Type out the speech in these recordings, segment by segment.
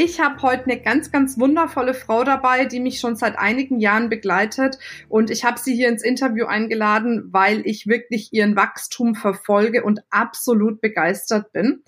Ich habe heute eine ganz, ganz wundervolle Frau dabei, die mich schon seit einigen Jahren begleitet. Und ich habe sie hier ins Interview eingeladen, weil ich wirklich ihren Wachstum verfolge und absolut begeistert bin.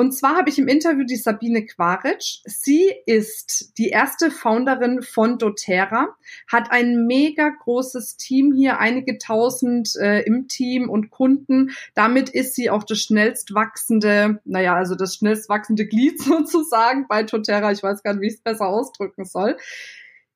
Und zwar habe ich im Interview die Sabine Quaritsch. Sie ist die erste Founderin von doTERRA, hat ein mega großes Team hier, einige tausend äh, im Team und Kunden. Damit ist sie auch das schnellst wachsende, naja, also das schnellst wachsende Glied sozusagen bei doTERRA. Ich weiß gar nicht, wie ich es besser ausdrücken soll.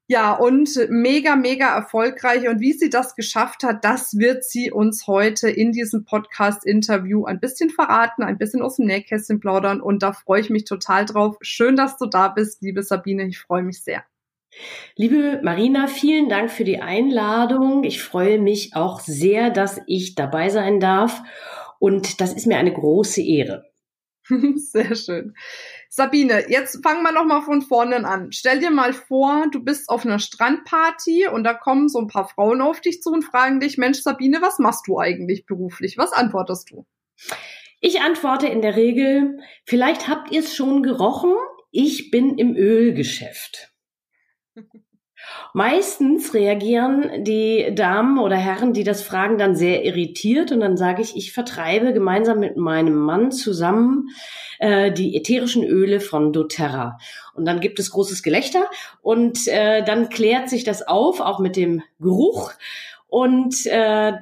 Ja, und mega, mega erfolgreich. Und wie sie das geschafft hat, das wird sie uns heute in diesem Podcast-Interview ein bisschen verraten, ein bisschen aus dem Nähkästchen plaudern. Und da freue ich mich total drauf. Schön, dass du da bist, liebe Sabine. Ich freue mich sehr. Liebe Marina, vielen Dank für die Einladung. Ich freue mich auch sehr, dass ich dabei sein darf. Und das ist mir eine große Ehre. Sehr schön. Sabine, jetzt fangen wir noch mal von vorne an. Stell dir mal vor, du bist auf einer Strandparty und da kommen so ein paar Frauen auf dich zu und fragen dich, Mensch, Sabine, was machst du eigentlich beruflich? Was antwortest du? Ich antworte in der Regel, vielleicht habt ihr es schon gerochen, ich bin im Ölgeschäft. Meistens reagieren die Damen oder Herren, die das fragen, dann sehr irritiert und dann sage ich, ich vertreibe gemeinsam mit meinem Mann zusammen äh, die ätherischen Öle von doTERRA. Und dann gibt es großes Gelächter und äh, dann klärt sich das auf, auch mit dem Geruch und äh,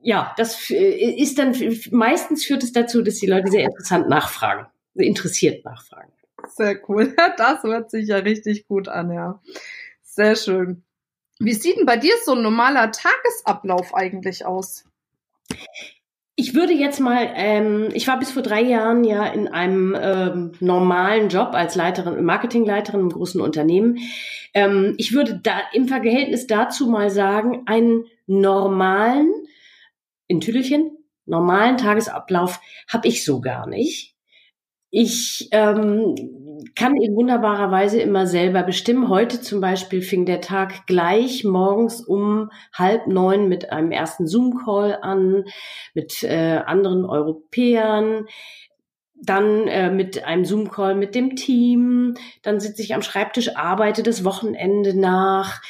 ja, das ist dann meistens führt es dazu, dass die Leute sehr interessant nachfragen, interessiert nachfragen. Sehr cool. Das hört sich ja richtig gut an, ja. Sehr schön. Wie sieht denn bei dir so ein normaler Tagesablauf eigentlich aus? Ich würde jetzt mal, ähm, ich war bis vor drei Jahren ja in einem ähm, normalen Job als Leiterin, Marketingleiterin im großen Unternehmen. Ähm, ich würde da im Verhältnis dazu mal sagen, einen normalen, in Tüdelchen, normalen Tagesablauf habe ich so gar nicht. Ich ähm, kann in wunderbarer Weise immer selber bestimmen. Heute zum Beispiel fing der Tag gleich morgens um halb neun mit einem ersten Zoom-Call an, mit äh, anderen Europäern dann äh, mit einem Zoom-Call mit dem Team, dann sitze ich am Schreibtisch, arbeite das Wochenende nach,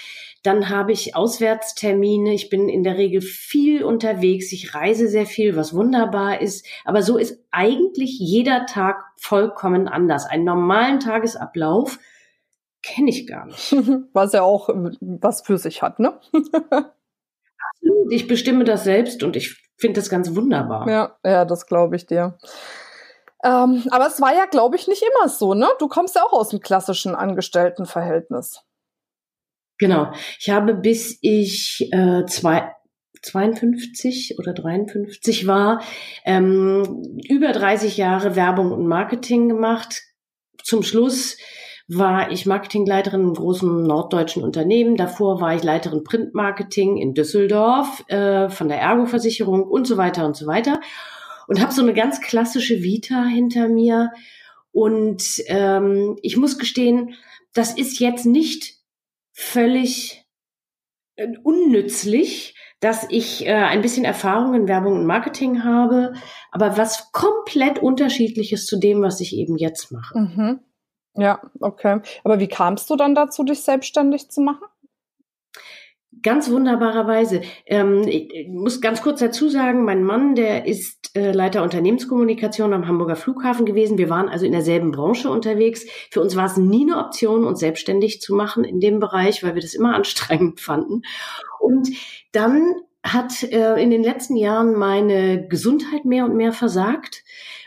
dann habe ich Auswärtstermine. Ich bin in der Regel viel unterwegs. Ich reise sehr viel, was wunderbar ist. Aber so ist eigentlich jeder Tag vollkommen anders. Einen normalen Tagesablauf kenne ich gar nicht. Was ja auch was für sich hat, ne? Absolut. Ich bestimme das selbst und ich finde das ganz wunderbar. Ja, ja, das glaube ich dir. Ähm, aber es war ja, glaube ich, nicht immer so, ne? Du kommst ja auch aus dem klassischen Angestelltenverhältnis. Genau. Ich habe bis ich äh, zwei, 52 oder 53 war, ähm, über 30 Jahre Werbung und Marketing gemacht. Zum Schluss war ich Marketingleiterin im großen norddeutschen Unternehmen. Davor war ich Leiterin Printmarketing in Düsseldorf äh, von der Ergo-Versicherung und so weiter und so weiter. Und habe so eine ganz klassische Vita hinter mir. Und ähm, ich muss gestehen, das ist jetzt nicht völlig äh, unnützlich, dass ich äh, ein bisschen Erfahrung in Werbung und Marketing habe, aber was komplett unterschiedliches zu dem, was ich eben jetzt mache. Mhm. Ja, okay. Aber wie kamst du dann dazu, dich selbstständig zu machen? Ganz wunderbarerweise. Ähm, ich muss ganz kurz dazu sagen, mein Mann, der ist äh, Leiter Unternehmenskommunikation am Hamburger Flughafen gewesen. Wir waren also in derselben Branche unterwegs. Für uns war es nie eine Option, uns selbstständig zu machen in dem Bereich, weil wir das immer anstrengend fanden. Und dann hat äh, in den letzten Jahren meine Gesundheit mehr und mehr versagt.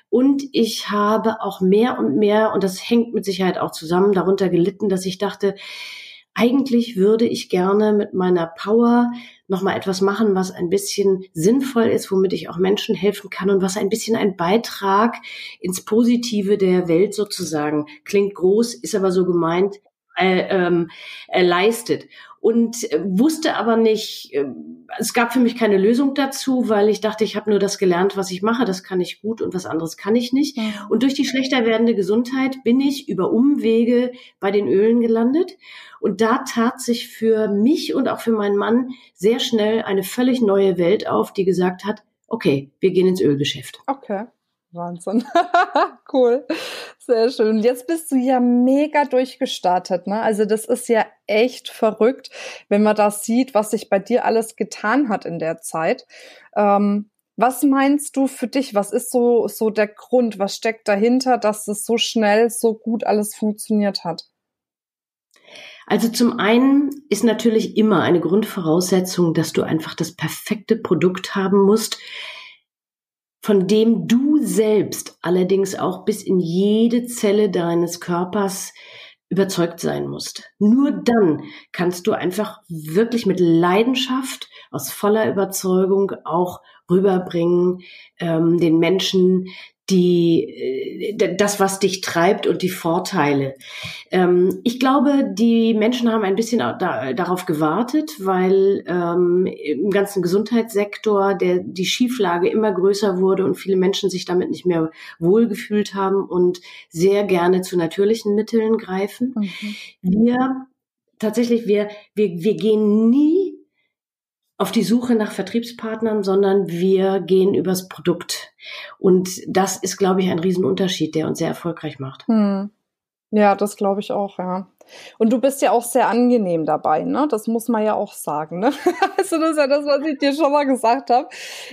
Und ich habe auch mehr und mehr, und das hängt mit Sicherheit auch zusammen, darunter gelitten, dass ich dachte, eigentlich würde ich gerne mit meiner Power nochmal etwas machen, was ein bisschen sinnvoll ist, womit ich auch Menschen helfen kann und was ein bisschen ein Beitrag ins Positive der Welt sozusagen klingt groß, ist aber so gemeint, äh, ähm, äh, leistet und äh, wusste aber nicht, äh, es gab für mich keine Lösung dazu, weil ich dachte, ich habe nur das gelernt, was ich mache, das kann ich gut und was anderes kann ich nicht. Und durch die schlechter werdende Gesundheit bin ich über Umwege bei den Ölen gelandet. Und da tat sich für mich und auch für meinen Mann sehr schnell eine völlig neue Welt auf, die gesagt hat, okay, wir gehen ins Ölgeschäft. Okay. Wahnsinn. cool. Sehr schön. Jetzt bist du ja mega durchgestartet, ne? Also das ist ja echt verrückt, wenn man das sieht, was sich bei dir alles getan hat in der Zeit. Ähm, was meinst du für dich? Was ist so, so der Grund? Was steckt dahinter, dass es so schnell, so gut alles funktioniert hat? Also zum einen ist natürlich immer eine Grundvoraussetzung, dass du einfach das perfekte Produkt haben musst, von dem du selbst allerdings auch bis in jede Zelle deines Körpers überzeugt sein musst. Nur dann kannst du einfach wirklich mit Leidenschaft, aus voller Überzeugung auch rüberbringen, ähm, den Menschen die, äh, das, was dich treibt und die Vorteile. Ähm, ich glaube, die Menschen haben ein bisschen da, darauf gewartet, weil ähm, im ganzen Gesundheitssektor der, die Schieflage immer größer wurde und viele Menschen sich damit nicht mehr wohlgefühlt haben und sehr gerne zu natürlichen Mitteln greifen. Mhm. Wir tatsächlich, wir, wir, wir gehen nie auf die Suche nach Vertriebspartnern, sondern wir gehen übers Produkt. Und das ist, glaube ich, ein Riesenunterschied, der uns sehr erfolgreich macht. Hm. Ja, das glaube ich auch, ja. Und du bist ja auch sehr angenehm dabei, ne? Das muss man ja auch sagen, ne? Also das ist ja das, was ich dir schon mal gesagt habe.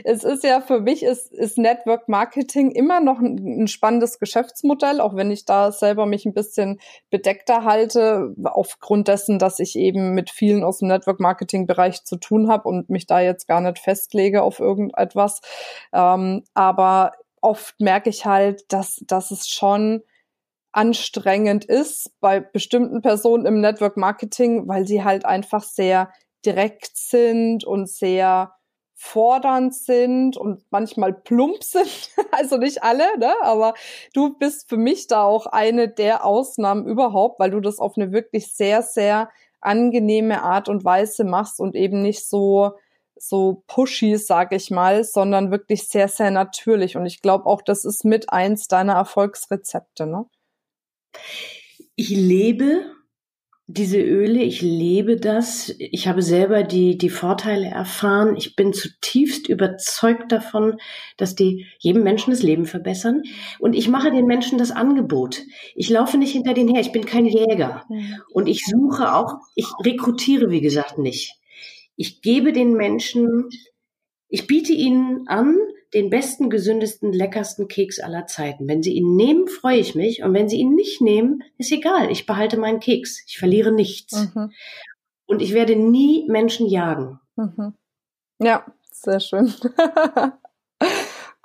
Es ist ja für mich ist, ist Network Marketing immer noch ein, spannendes Geschäftsmodell, auch wenn ich da selber mich ein bisschen bedeckter halte, aufgrund dessen, dass ich eben mit vielen aus dem Network Marketing Bereich zu tun habe und mich da jetzt gar nicht festlege auf irgendetwas. Ähm, aber oft merke ich halt, dass, dass es schon anstrengend ist bei bestimmten Personen im Network Marketing, weil sie halt einfach sehr direkt sind und sehr fordernd sind und manchmal plump sind. Also nicht alle, ne? Aber du bist für mich da auch eine der Ausnahmen überhaupt, weil du das auf eine wirklich sehr, sehr angenehme Art und Weise machst und eben nicht so so pushy, sag ich mal, sondern wirklich sehr, sehr natürlich. Und ich glaube auch, das ist mit eins deiner Erfolgsrezepte, ne? Ich lebe diese Öle, ich lebe das. Ich habe selber die, die Vorteile erfahren. Ich bin zutiefst überzeugt davon, dass die jedem Menschen das Leben verbessern. Und ich mache den Menschen das Angebot. Ich laufe nicht hinter denen her. Ich bin kein Jäger. Und ich suche auch, ich rekrutiere, wie gesagt, nicht. Ich gebe den Menschen, ich biete ihnen an, den besten, gesündesten, leckersten Keks aller Zeiten. Wenn Sie ihn nehmen, freue ich mich. Und wenn Sie ihn nicht nehmen, ist egal. Ich behalte meinen Keks. Ich verliere nichts. Mhm. Und ich werde nie Menschen jagen. Mhm. Ja, sehr schön.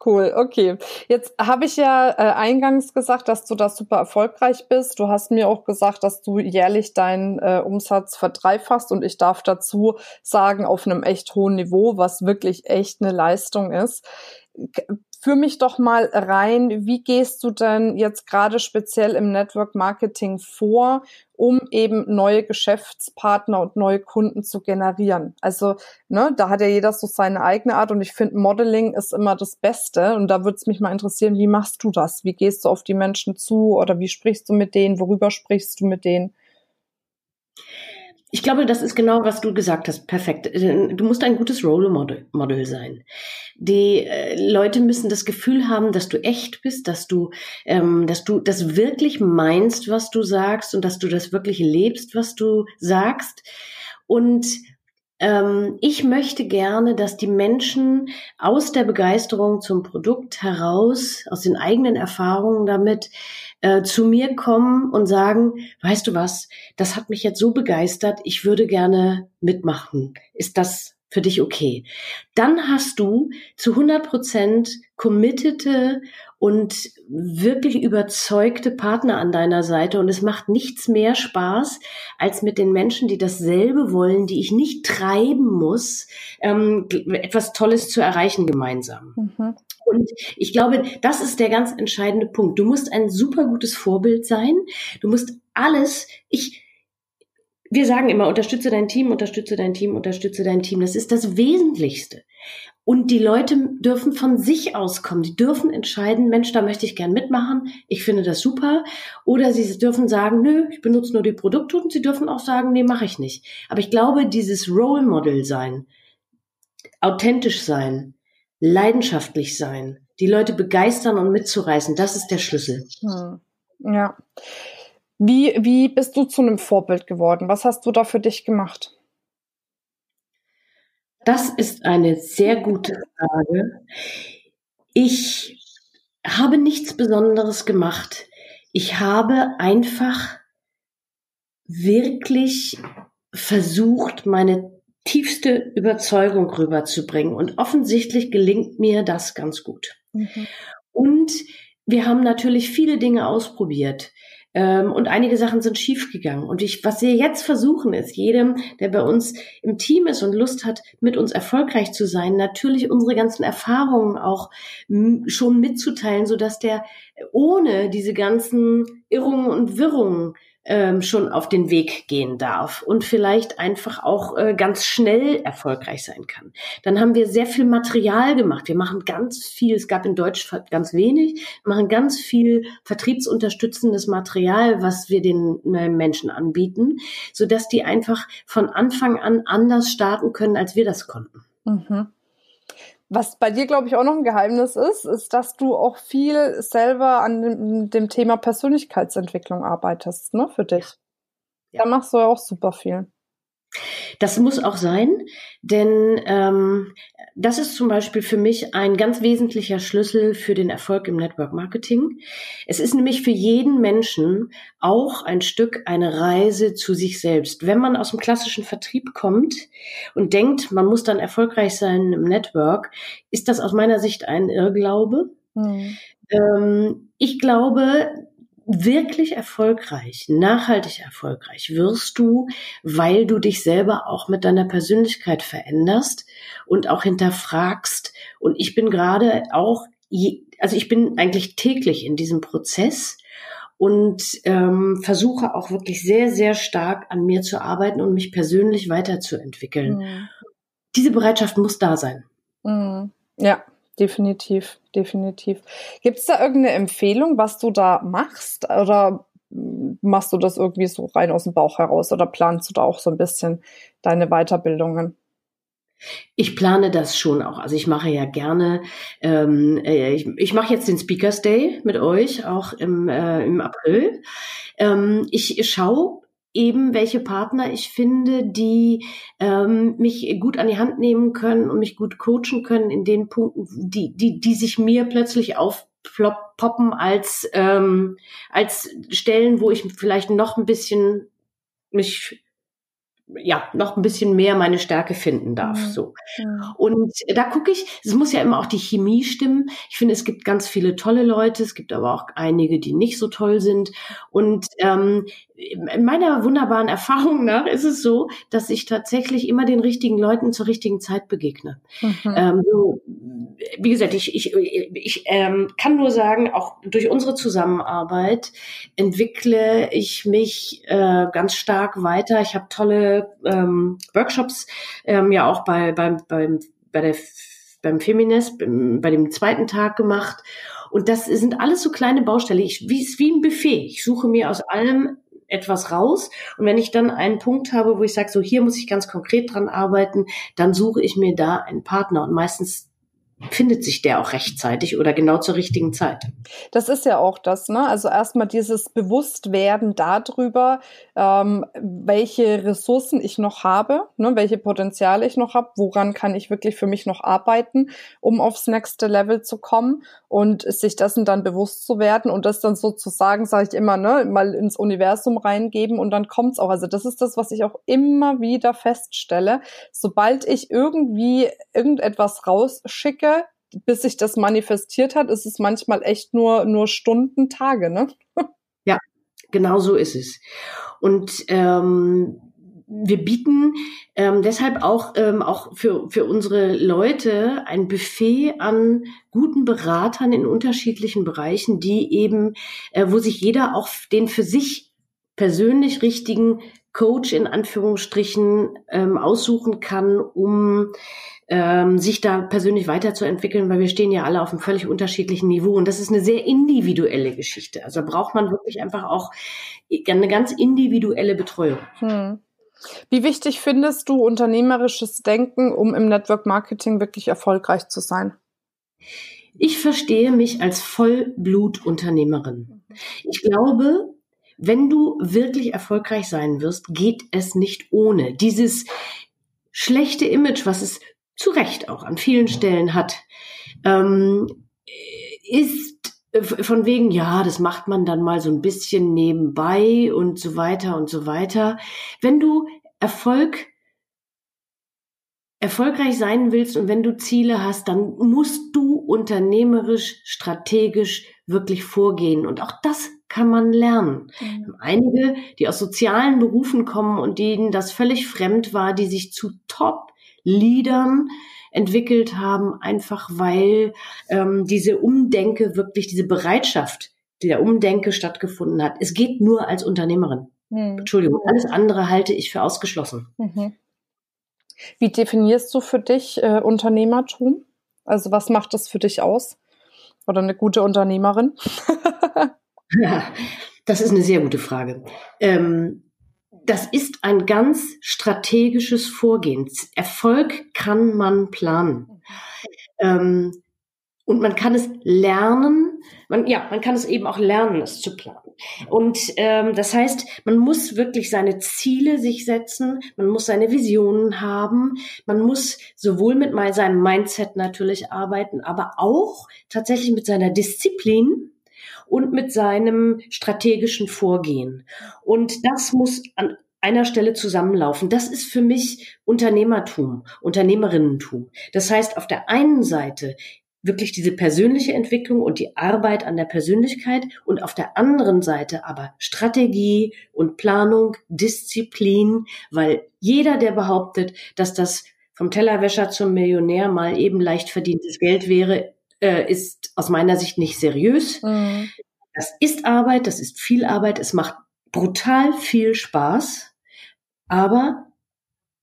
Cool, okay. Jetzt habe ich ja äh, eingangs gesagt, dass du da super erfolgreich bist. Du hast mir auch gesagt, dass du jährlich deinen äh, Umsatz verdreifachst und ich darf dazu sagen, auf einem echt hohen Niveau, was wirklich echt eine Leistung ist führ mich doch mal rein, wie gehst du denn jetzt gerade speziell im Network Marketing vor, um eben neue Geschäftspartner und neue Kunden zu generieren? Also, ne, da hat ja jeder so seine eigene Art und ich finde, Modeling ist immer das Beste und da würde es mich mal interessieren, wie machst du das? Wie gehst du auf die Menschen zu oder wie sprichst du mit denen? Worüber sprichst du mit denen? Ich glaube, das ist genau, was du gesagt hast. Perfekt. Du musst ein gutes Role Model, Model sein. Die äh, Leute müssen das Gefühl haben, dass du echt bist, dass du, ähm, dass du das wirklich meinst, was du sagst und dass du das wirklich lebst, was du sagst. Und ich möchte gerne, dass die Menschen aus der Begeisterung zum Produkt heraus, aus den eigenen Erfahrungen damit, äh, zu mir kommen und sagen, weißt du was, das hat mich jetzt so begeistert, ich würde gerne mitmachen. Ist das für dich okay? Dann hast du zu 100 Prozent committete und wirklich überzeugte Partner an deiner Seite. Und es macht nichts mehr Spaß, als mit den Menschen, die dasselbe wollen, die ich nicht treiben muss, ähm, etwas Tolles zu erreichen gemeinsam. Mhm. Und ich glaube, das ist der ganz entscheidende Punkt. Du musst ein super gutes Vorbild sein. Du musst alles, ich, wir sagen immer, unterstütze dein Team, unterstütze dein Team, unterstütze dein Team. Das ist das Wesentlichste. Und die Leute dürfen von sich aus kommen. Die dürfen entscheiden, Mensch, da möchte ich gern mitmachen. Ich finde das super. Oder sie dürfen sagen, nö, ich benutze nur die Produkte. Und sie dürfen auch sagen, nee, mache ich nicht. Aber ich glaube, dieses Role Model sein, authentisch sein, leidenschaftlich sein, die Leute begeistern und mitzureißen, das ist der Schlüssel. Hm. Ja. Wie, wie bist du zu einem Vorbild geworden? Was hast du da für dich gemacht? Das ist eine sehr gute Frage. Ich habe nichts Besonderes gemacht. Ich habe einfach wirklich versucht, meine tiefste Überzeugung rüberzubringen. Und offensichtlich gelingt mir das ganz gut. Mhm. Und wir haben natürlich viele Dinge ausprobiert. Ähm, und einige Sachen sind schiefgegangen. Und ich, was wir jetzt versuchen, ist jedem, der bei uns im Team ist und Lust hat, mit uns erfolgreich zu sein, natürlich unsere ganzen Erfahrungen auch schon mitzuteilen, so dass der ohne diese ganzen Irrungen und Wirrungen ähm, schon auf den Weg gehen darf und vielleicht einfach auch äh, ganz schnell erfolgreich sein kann. Dann haben wir sehr viel Material gemacht. Wir machen ganz viel, es gab in Deutsch ganz wenig, machen ganz viel vertriebsunterstützendes Material, was wir den äh, Menschen anbieten, so dass die einfach von Anfang an anders starten können, als wir das konnten. Mhm. Was bei dir, glaube ich, auch noch ein Geheimnis ist, ist, dass du auch viel selber an dem, dem Thema Persönlichkeitsentwicklung arbeitest, ne, für dich. Ja. Da machst du ja auch super viel. Das muss auch sein, denn ähm, das ist zum Beispiel für mich ein ganz wesentlicher Schlüssel für den Erfolg im Network Marketing. Es ist nämlich für jeden Menschen auch ein Stück eine Reise zu sich selbst. Wenn man aus dem klassischen Vertrieb kommt und denkt, man muss dann erfolgreich sein im Network, ist das aus meiner Sicht ein Irrglaube. Mhm. Ähm, ich glaube, wirklich erfolgreich, nachhaltig erfolgreich wirst du, weil du dich selber auch mit deiner Persönlichkeit veränderst und auch hinterfragst. Und ich bin gerade auch, also ich bin eigentlich täglich in diesem Prozess und ähm, versuche auch wirklich sehr, sehr stark an mir zu arbeiten und mich persönlich weiterzuentwickeln. Mhm. Diese Bereitschaft muss da sein. Mhm. Ja, definitiv, definitiv. Gibt es da irgendeine Empfehlung, was du da machst? Oder machst du das irgendwie so rein aus dem Bauch heraus oder planst du da auch so ein bisschen deine Weiterbildungen? Ich plane das schon auch. Also ich mache ja gerne, ähm, äh, ich, ich mache jetzt den Speakers Day mit euch, auch im, äh, im April. Ähm, ich schaue eben, welche Partner ich finde, die ähm, mich gut an die Hand nehmen können und mich gut coachen können in den Punkten, die, die, die sich mir plötzlich aufpoppen als, ähm, als Stellen, wo ich vielleicht noch ein bisschen mich ja, noch ein bisschen mehr meine Stärke finden darf. Mhm. So. Ja. Und da gucke ich, es muss ja immer auch die Chemie stimmen. Ich finde, es gibt ganz viele tolle Leute, es gibt aber auch einige, die nicht so toll sind. Und ähm, in meiner wunderbaren Erfahrung nach ist es so, dass ich tatsächlich immer den richtigen Leuten zur richtigen Zeit begegne. Mhm. Ähm, so, wie gesagt, ich, ich, ich ähm, kann nur sagen, auch durch unsere Zusammenarbeit entwickle ich mich äh, ganz stark weiter. Ich habe tolle ähm, Workshops ähm, ja auch bei, beim, beim, bei der, beim Feminist, bei dem zweiten Tag gemacht. Und das sind alles so kleine Baustelle. Ich, wie, wie ein Buffet. Ich suche mir aus allem etwas raus. Und wenn ich dann einen Punkt habe, wo ich sage, so hier muss ich ganz konkret dran arbeiten, dann suche ich mir da einen Partner. Und meistens findet sich der auch rechtzeitig oder genau zur richtigen Zeit. Das ist ja auch das, ne? Also erstmal dieses Bewusstwerden darüber, ähm, welche Ressourcen ich noch habe, ne? welche Potenziale ich noch habe, woran kann ich wirklich für mich noch arbeiten, um aufs nächste Level zu kommen und sich dessen dann bewusst zu werden und das dann sozusagen, sage ich immer, ne, mal ins Universum reingeben und dann kommt's auch. Also das ist das, was ich auch immer wieder feststelle. Sobald ich irgendwie irgendetwas rausschicke, bis sich das manifestiert hat, ist es manchmal echt nur, nur Stunden, Tage, ne? Ja, genau so ist es. Und ähm, wir bieten ähm, deshalb auch, ähm, auch für, für unsere Leute ein Buffet an guten Beratern in unterschiedlichen Bereichen, die eben, äh, wo sich jeder auch den für sich persönlich richtigen Coach in Anführungsstrichen ähm, aussuchen kann, um ähm, sich da persönlich weiterzuentwickeln, weil wir stehen ja alle auf einem völlig unterschiedlichen Niveau und das ist eine sehr individuelle Geschichte. Also braucht man wirklich einfach auch eine ganz individuelle Betreuung. Hm. Wie wichtig findest du unternehmerisches Denken, um im Network Marketing wirklich erfolgreich zu sein? Ich verstehe mich als Vollblutunternehmerin. Ich glaube, wenn du wirklich erfolgreich sein wirst, geht es nicht ohne. Dieses schlechte Image, was es zu Recht auch an vielen Stellen hat, ähm, ist von wegen, ja, das macht man dann mal so ein bisschen nebenbei und so weiter und so weiter. Wenn du Erfolg erfolgreich sein willst und wenn du Ziele hast, dann musst du unternehmerisch, strategisch wirklich vorgehen. Und auch das kann man lernen. Mhm. Einige, die aus sozialen Berufen kommen und denen das völlig fremd war, die sich zu Top-Leadern entwickelt haben, einfach weil ähm, diese Umdenke wirklich, diese Bereitschaft der Umdenke stattgefunden hat. Es geht nur als Unternehmerin. Mhm. Entschuldigung, alles andere halte ich für ausgeschlossen. Mhm. Wie definierst du für dich äh, Unternehmertum? Also was macht das für dich aus? Oder eine gute Unternehmerin? ja, das ist eine sehr gute Frage. Ähm, das ist ein ganz strategisches Vorgehen. Erfolg kann man planen. Ähm, und man kann es lernen. Man, ja, man kann es eben auch lernen, es zu planen. Und ähm, das heißt, man muss wirklich seine Ziele sich setzen, man muss seine Visionen haben, man muss sowohl mit seinem Mindset natürlich arbeiten, aber auch tatsächlich mit seiner Disziplin und mit seinem strategischen Vorgehen. Und das muss an einer Stelle zusammenlaufen. Das ist für mich Unternehmertum, Unternehmerinnentum. Das heißt, auf der einen Seite wirklich diese persönliche Entwicklung und die Arbeit an der Persönlichkeit und auf der anderen Seite aber Strategie und Planung, Disziplin, weil jeder, der behauptet, dass das vom Tellerwäscher zum Millionär mal eben leicht verdientes Geld wäre, äh, ist aus meiner Sicht nicht seriös. Mhm. Das ist Arbeit, das ist viel Arbeit, es macht brutal viel Spaß, aber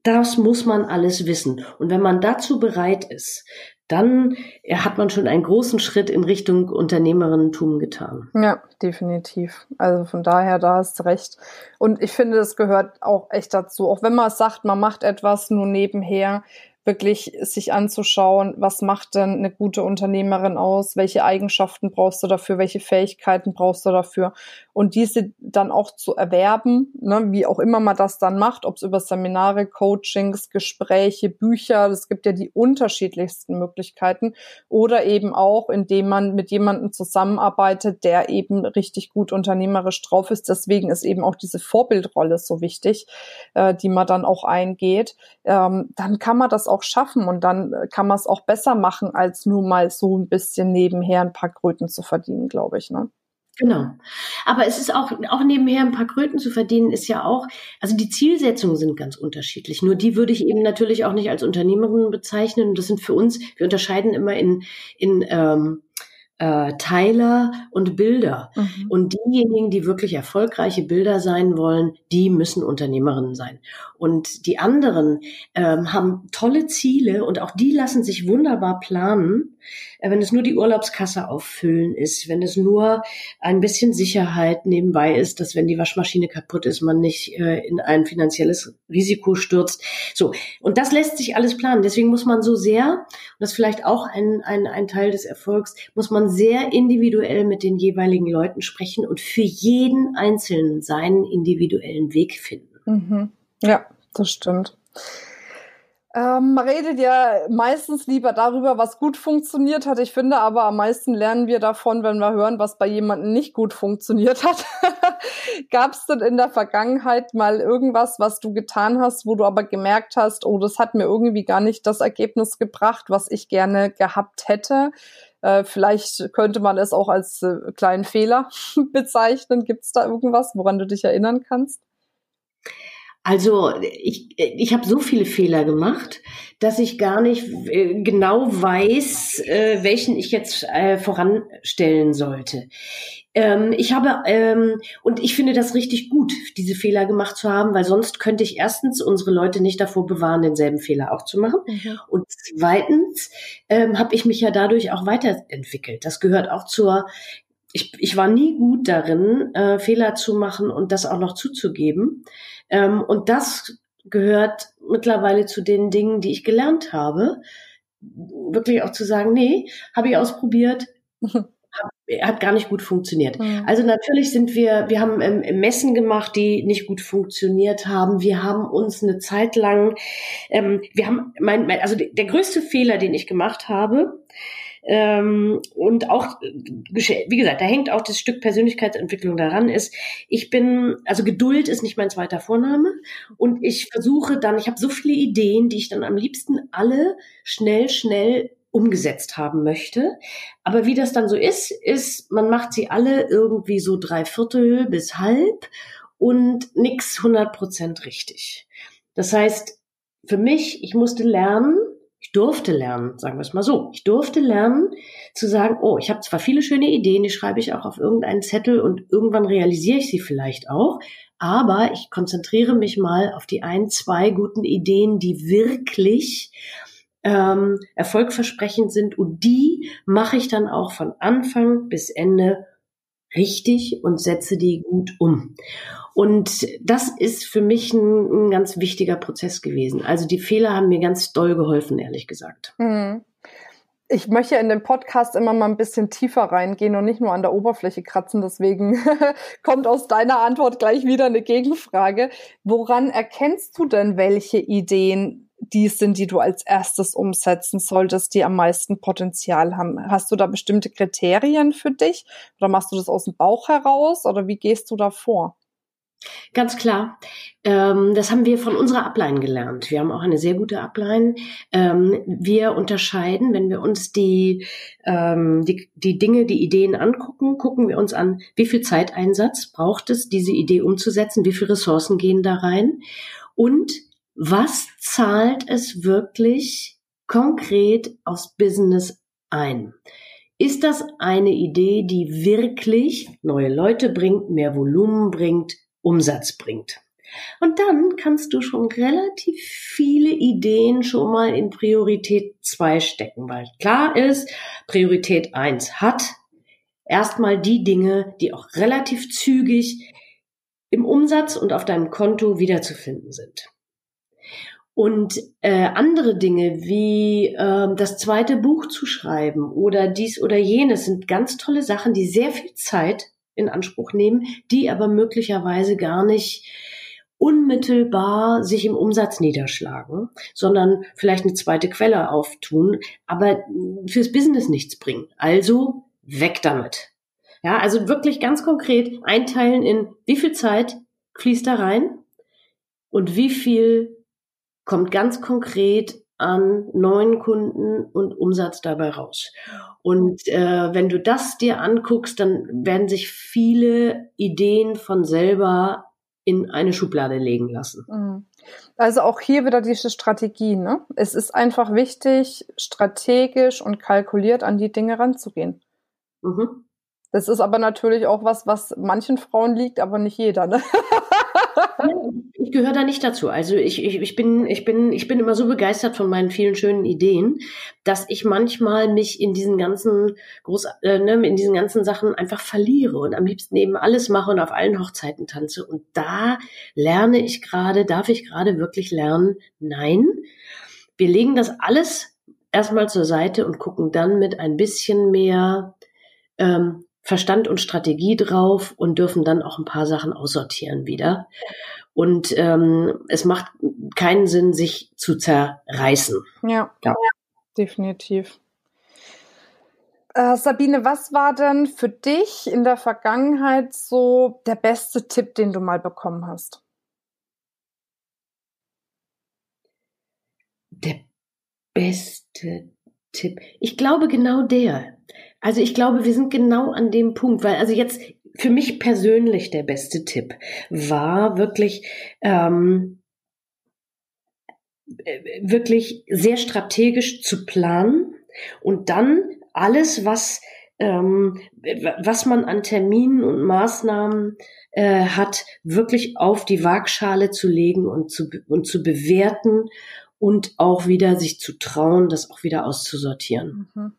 das muss man alles wissen. Und wenn man dazu bereit ist, dann hat man schon einen großen Schritt in Richtung Unternehmerinnentum getan. Ja, definitiv. Also von daher, da hast du recht. Und ich finde, das gehört auch echt dazu. Auch wenn man sagt, man macht etwas nur nebenher, wirklich sich anzuschauen, was macht denn eine gute Unternehmerin aus, welche Eigenschaften brauchst du dafür, welche Fähigkeiten brauchst du dafür und diese dann auch zu erwerben, ne, wie auch immer man das dann macht, ob es über Seminare, Coachings, Gespräche, Bücher, es gibt ja die unterschiedlichsten Möglichkeiten oder eben auch, indem man mit jemandem zusammenarbeitet, der eben richtig gut unternehmerisch drauf ist. Deswegen ist eben auch diese Vorbildrolle so wichtig, äh, die man dann auch eingeht. Ähm, dann kann man das auch schaffen und dann kann man es auch besser machen, als nur mal so ein bisschen nebenher ein paar Kröten zu verdienen, glaube ich. Ne? Genau. Aber es ist auch, auch nebenher ein paar Kröten zu verdienen, ist ja auch, also die Zielsetzungen sind ganz unterschiedlich. Nur die würde ich eben natürlich auch nicht als Unternehmerin bezeichnen. Und das sind für uns, wir unterscheiden immer in, in ähm, äh, Teiler und Bilder. Mhm. Und diejenigen, die wirklich erfolgreiche Bilder sein wollen, die müssen Unternehmerinnen sein. Und die anderen ähm, haben tolle Ziele und auch die lassen sich wunderbar planen, wenn es nur die Urlaubskasse auffüllen ist, wenn es nur ein bisschen Sicherheit nebenbei ist, dass wenn die Waschmaschine kaputt ist, man nicht äh, in ein finanzielles Risiko stürzt. So. Und das lässt sich alles planen. Deswegen muss man so sehr, und das ist vielleicht auch ein, ein, ein Teil des Erfolgs, muss man sehr individuell mit den jeweiligen Leuten sprechen und für jeden Einzelnen seinen individuellen Weg finden. Mhm. Ja, das stimmt. Ähm, man redet ja meistens lieber darüber, was gut funktioniert hat. Ich finde aber am meisten lernen wir davon, wenn wir hören, was bei jemandem nicht gut funktioniert hat. Gab es denn in der Vergangenheit mal irgendwas, was du getan hast, wo du aber gemerkt hast, oh, das hat mir irgendwie gar nicht das Ergebnis gebracht, was ich gerne gehabt hätte? Äh, vielleicht könnte man es auch als äh, kleinen Fehler bezeichnen. Gibt es da irgendwas, woran du dich erinnern kannst? Also ich, ich habe so viele Fehler gemacht, dass ich gar nicht äh, genau weiß, äh, welchen ich jetzt äh, voranstellen sollte. Ähm, ich habe, ähm, und ich finde das richtig gut, diese Fehler gemacht zu haben, weil sonst könnte ich erstens unsere Leute nicht davor bewahren, denselben Fehler auch zu machen. Mhm. Und zweitens ähm, habe ich mich ja dadurch auch weiterentwickelt. Das gehört auch zur ich, ich war nie gut darin, äh, Fehler zu machen und das auch noch zuzugeben. Ähm, und das gehört mittlerweile zu den Dingen, die ich gelernt habe. Wirklich auch zu sagen, nee, habe ich ausprobiert, hat gar nicht gut funktioniert. Mhm. Also natürlich sind wir, wir haben ähm, Messen gemacht, die nicht gut funktioniert haben. Wir haben uns eine Zeit lang, ähm, wir haben, mein, also der größte Fehler, den ich gemacht habe, ähm, und auch, wie gesagt, da hängt auch das Stück Persönlichkeitsentwicklung daran, ist, ich bin, also Geduld ist nicht mein zweiter Vorname und ich versuche dann, ich habe so viele Ideen, die ich dann am liebsten alle schnell, schnell umgesetzt haben möchte. Aber wie das dann so ist, ist, man macht sie alle irgendwie so drei Viertel bis halb und nix hundert Prozent richtig. Das heißt, für mich, ich musste lernen, ich durfte lernen, sagen wir es mal so. Ich durfte lernen zu sagen, oh, ich habe zwar viele schöne Ideen, die schreibe ich auch auf irgendeinen Zettel und irgendwann realisiere ich sie vielleicht auch, aber ich konzentriere mich mal auf die ein, zwei guten Ideen, die wirklich ähm, erfolgversprechend sind und die mache ich dann auch von Anfang bis Ende richtig und setze die gut um. Und das ist für mich ein, ein ganz wichtiger Prozess gewesen. Also die Fehler haben mir ganz doll geholfen, ehrlich gesagt. Mhm ich möchte in den Podcast immer mal ein bisschen tiefer reingehen und nicht nur an der Oberfläche kratzen. Deswegen kommt aus deiner Antwort gleich wieder eine Gegenfrage. Woran erkennst du denn, welche Ideen die sind, die du als erstes umsetzen solltest, die am meisten Potenzial haben. Hast du da bestimmte Kriterien für dich oder machst du das aus dem Bauch heraus oder wie gehst du da vor? Ganz klar. Ähm, das haben wir von unserer Upline gelernt. Wir haben auch eine sehr gute Upline. Ähm, wir unterscheiden, wenn wir uns die, ähm, die, die Dinge, die Ideen angucken, gucken wir uns an, wie viel Zeiteinsatz braucht es, diese Idee umzusetzen, wie viele Ressourcen gehen da rein und was zahlt es wirklich konkret aus Business ein? Ist das eine Idee, die wirklich neue Leute bringt, mehr Volumen bringt, Umsatz bringt? Und dann kannst du schon relativ viele Ideen schon mal in Priorität 2 stecken, weil klar ist, Priorität 1 hat erstmal die Dinge, die auch relativ zügig im Umsatz und auf deinem Konto wiederzufinden sind. Und äh, andere Dinge wie äh, das zweite Buch zu schreiben oder dies oder jenes sind ganz tolle Sachen, die sehr viel Zeit in Anspruch nehmen, die aber möglicherweise gar nicht unmittelbar sich im Umsatz niederschlagen, sondern vielleicht eine zweite Quelle auftun, aber fürs Business nichts bringen. Also weg damit. Ja, also wirklich ganz konkret einteilen in wie viel Zeit fließt da rein und wie viel kommt ganz konkret an neuen Kunden und Umsatz dabei raus. Und äh, wenn du das dir anguckst, dann werden sich viele Ideen von selber in eine Schublade legen lassen. Mhm. Also auch hier wieder diese Strategie. Ne? Es ist einfach wichtig, strategisch und kalkuliert an die Dinge ranzugehen. Mhm. Das ist aber natürlich auch was, was manchen Frauen liegt, aber nicht jeder. Ne? ich gehöre da nicht dazu. Also ich, ich, ich, bin, ich, bin, ich bin immer so begeistert von meinen vielen schönen Ideen, dass ich manchmal mich in diesen ganzen groß, äh, ne, in diesen ganzen Sachen einfach verliere und am liebsten eben alles mache und auf allen Hochzeiten tanze. Und da lerne ich gerade, darf ich gerade wirklich lernen, nein, wir legen das alles erstmal zur Seite und gucken dann mit ein bisschen mehr ähm, Verstand und Strategie drauf und dürfen dann auch ein paar Sachen aussortieren wieder. Und ähm, es macht keinen Sinn, sich zu zerreißen. Ja, ja. definitiv. Äh, Sabine, was war denn für dich in der Vergangenheit so der beste Tipp, den du mal bekommen hast? Der beste Tipp. Ich glaube genau der. Also ich glaube, wir sind genau an dem Punkt, weil also jetzt für mich persönlich der beste Tipp war wirklich ähm, äh, wirklich sehr strategisch zu planen und dann alles, was ähm, was man an Terminen und Maßnahmen äh, hat, wirklich auf die Waagschale zu legen und zu, und zu bewerten und auch wieder sich zu trauen, das auch wieder auszusortieren. Mhm.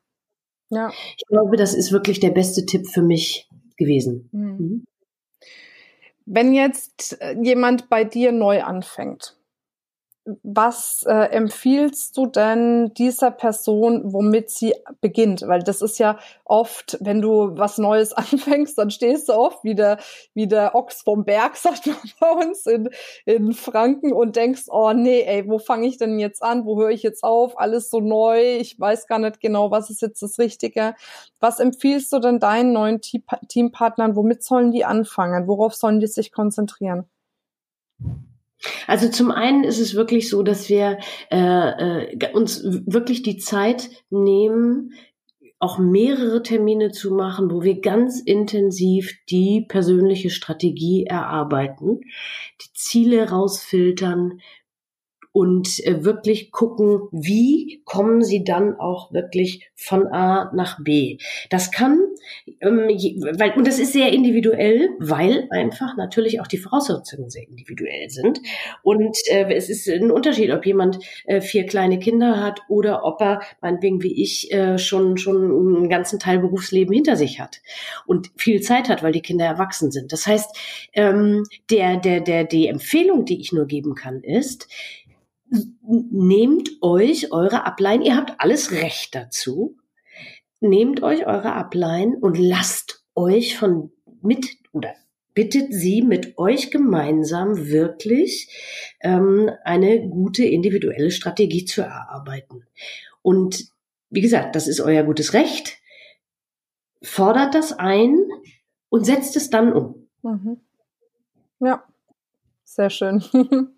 Ja. Ich glaube, das ist wirklich der beste Tipp für mich gewesen. Mhm. mhm. Wenn jetzt äh, jemand bei dir neu anfängt, was äh, empfiehlst du denn dieser Person, womit sie beginnt? Weil das ist ja oft, wenn du was Neues anfängst, dann stehst du oft wie der, wie der Ochs vom Berg, sagt man bei uns in, in Franken und denkst, oh nee, ey, wo fange ich denn jetzt an? Wo höre ich jetzt auf? Alles so neu. Ich weiß gar nicht genau, was ist jetzt das Richtige. Was empfiehlst du denn deinen neuen Teampartnern? Womit sollen die anfangen? Worauf sollen die sich konzentrieren? Also zum einen ist es wirklich so, dass wir äh, äh, uns wirklich die Zeit nehmen, auch mehrere Termine zu machen, wo wir ganz intensiv die persönliche Strategie erarbeiten, die Ziele rausfiltern, und äh, wirklich gucken, wie kommen sie dann auch wirklich von A nach B. Das kann, ähm, weil, und das ist sehr individuell, weil einfach natürlich auch die Voraussetzungen sehr individuell sind. Und äh, es ist ein Unterschied, ob jemand äh, vier kleine Kinder hat oder ob er, meinetwegen wie ich, äh, schon, schon einen ganzen Teil Berufsleben hinter sich hat und viel Zeit hat, weil die Kinder erwachsen sind. Das heißt, ähm, der, der, der, die Empfehlung, die ich nur geben kann, ist, nehmt euch eure Ableihen, ihr habt alles Recht dazu, nehmt euch eure Ableihen und lasst euch von mit oder bittet sie mit euch gemeinsam wirklich ähm, eine gute individuelle Strategie zu erarbeiten. Und wie gesagt, das ist euer gutes Recht. Fordert das ein und setzt es dann um. Mhm. Ja, sehr schön.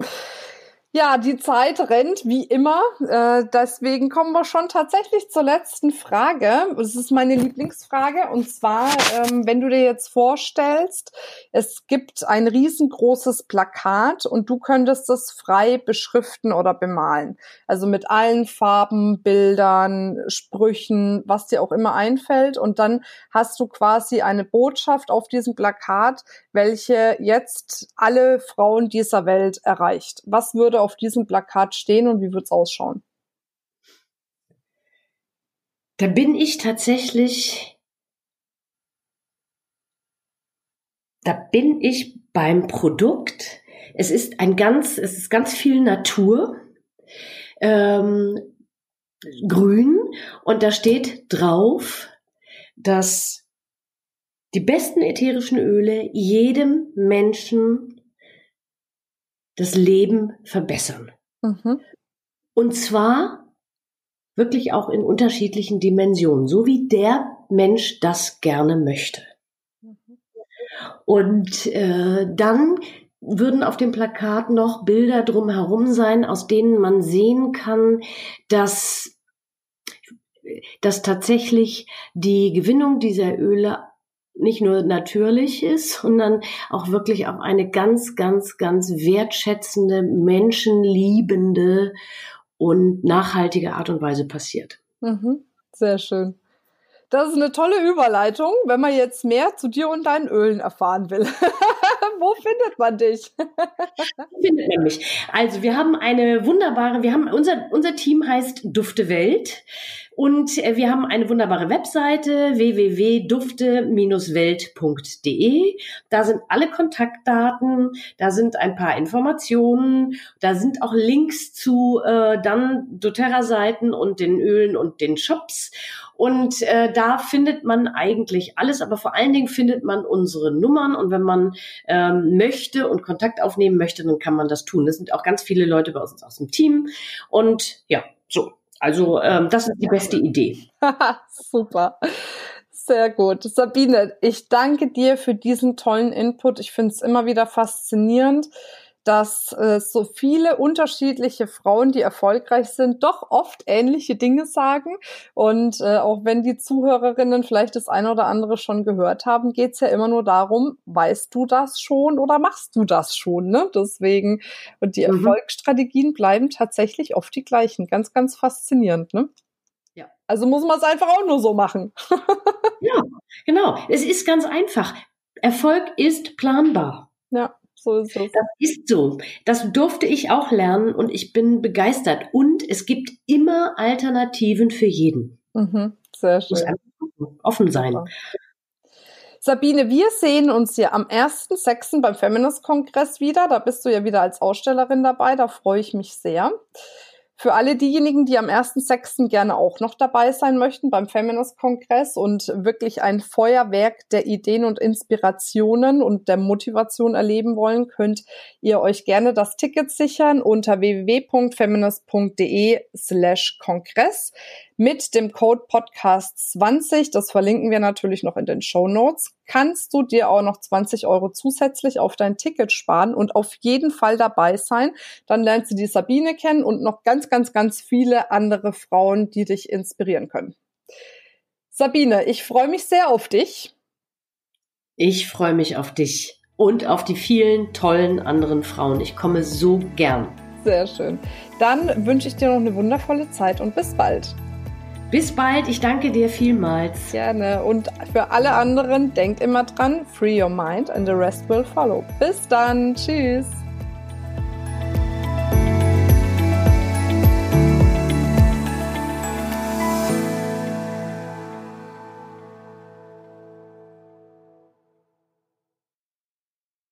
Ja, die Zeit rennt wie immer. Äh, deswegen kommen wir schon tatsächlich zur letzten Frage. Das ist meine Lieblingsfrage. Und zwar, ähm, wenn du dir jetzt vorstellst, es gibt ein riesengroßes Plakat und du könntest es frei beschriften oder bemalen. Also mit allen Farben, Bildern, Sprüchen, was dir auch immer einfällt. Und dann hast du quasi eine Botschaft auf diesem Plakat, welche jetzt alle Frauen dieser Welt erreicht. Was würde auf diesem Plakat stehen und wie wird es ausschauen? Da bin ich tatsächlich, da bin ich beim Produkt. Es ist ein ganz, es ist ganz viel Natur, ähm, grün und da steht drauf, dass die besten ätherischen Öle jedem Menschen das Leben verbessern. Mhm. Und zwar wirklich auch in unterschiedlichen Dimensionen, so wie der Mensch das gerne möchte. Mhm. Und äh, dann würden auf dem Plakat noch Bilder drumherum sein, aus denen man sehen kann, dass, dass tatsächlich die Gewinnung dieser Öle nicht nur natürlich ist, sondern auch wirklich auf eine ganz, ganz, ganz wertschätzende, menschenliebende und nachhaltige Art und Weise passiert. Mhm. Sehr schön. Das ist eine tolle Überleitung, wenn man jetzt mehr zu dir und deinen Ölen erfahren will. Wo findet man dich? findet man mich. Also wir haben eine wunderbare, wir haben unser unser Team heißt Dufte Welt. Und äh, wir haben eine wunderbare Webseite www.dufte-welt.de. Da sind alle Kontaktdaten, da sind ein paar Informationen, da sind auch Links zu äh, dann doTERRA-Seiten und den Ölen und den Shops. Und äh, da findet man eigentlich alles, aber vor allen Dingen findet man unsere Nummern. Und wenn man ähm, möchte und Kontakt aufnehmen möchte, dann kann man das tun. Das sind auch ganz viele Leute bei uns aus dem Team. Und ja, so. Also ähm, das ist die beste Idee. Super. Sehr gut. Sabine, ich danke dir für diesen tollen Input. Ich finde es immer wieder faszinierend, dass äh, so viele unterschiedliche Frauen, die erfolgreich sind, doch oft ähnliche Dinge sagen. Und äh, auch wenn die Zuhörerinnen vielleicht das eine oder andere schon gehört haben, geht's ja immer nur darum, weißt du das schon oder machst du das schon? Ne? Deswegen, und die mhm. Erfolgsstrategien bleiben tatsächlich oft die gleichen. Ganz, ganz faszinierend. Ne? Also muss man es einfach auch nur so machen. ja, genau. Es ist ganz einfach. Erfolg ist planbar. Ja. So ist es. Das ist so. Das durfte ich auch lernen und ich bin begeistert. Und es gibt immer Alternativen für jeden. Mhm, sehr schön. Offen sein. Sabine, wir sehen uns hier am 1.6. beim Feminist-Kongress wieder. Da bist du ja wieder als Ausstellerin dabei. Da freue ich mich sehr. Für alle diejenigen, die am 1.6. gerne auch noch dabei sein möchten beim Feminist-Kongress und wirklich ein Feuerwerk der Ideen und Inspirationen und der Motivation erleben wollen, könnt ihr euch gerne das Ticket sichern unter www.feminist.de slash Kongress mit dem Code Podcast 20. Das verlinken wir natürlich noch in den Show Notes. Kannst du dir auch noch 20 Euro zusätzlich auf dein Ticket sparen und auf jeden Fall dabei sein. Dann lernst du die Sabine kennen und noch ganz, ganz, ganz viele andere Frauen, die dich inspirieren können. Sabine, ich freue mich sehr auf dich. Ich freue mich auf dich und auf die vielen tollen anderen Frauen. Ich komme so gern. Sehr schön. Dann wünsche ich dir noch eine wundervolle Zeit und bis bald. Bis bald, ich danke dir vielmals. Gerne. Und für alle anderen, denkt immer dran, free your mind and the rest will follow. Bis dann. Tschüss.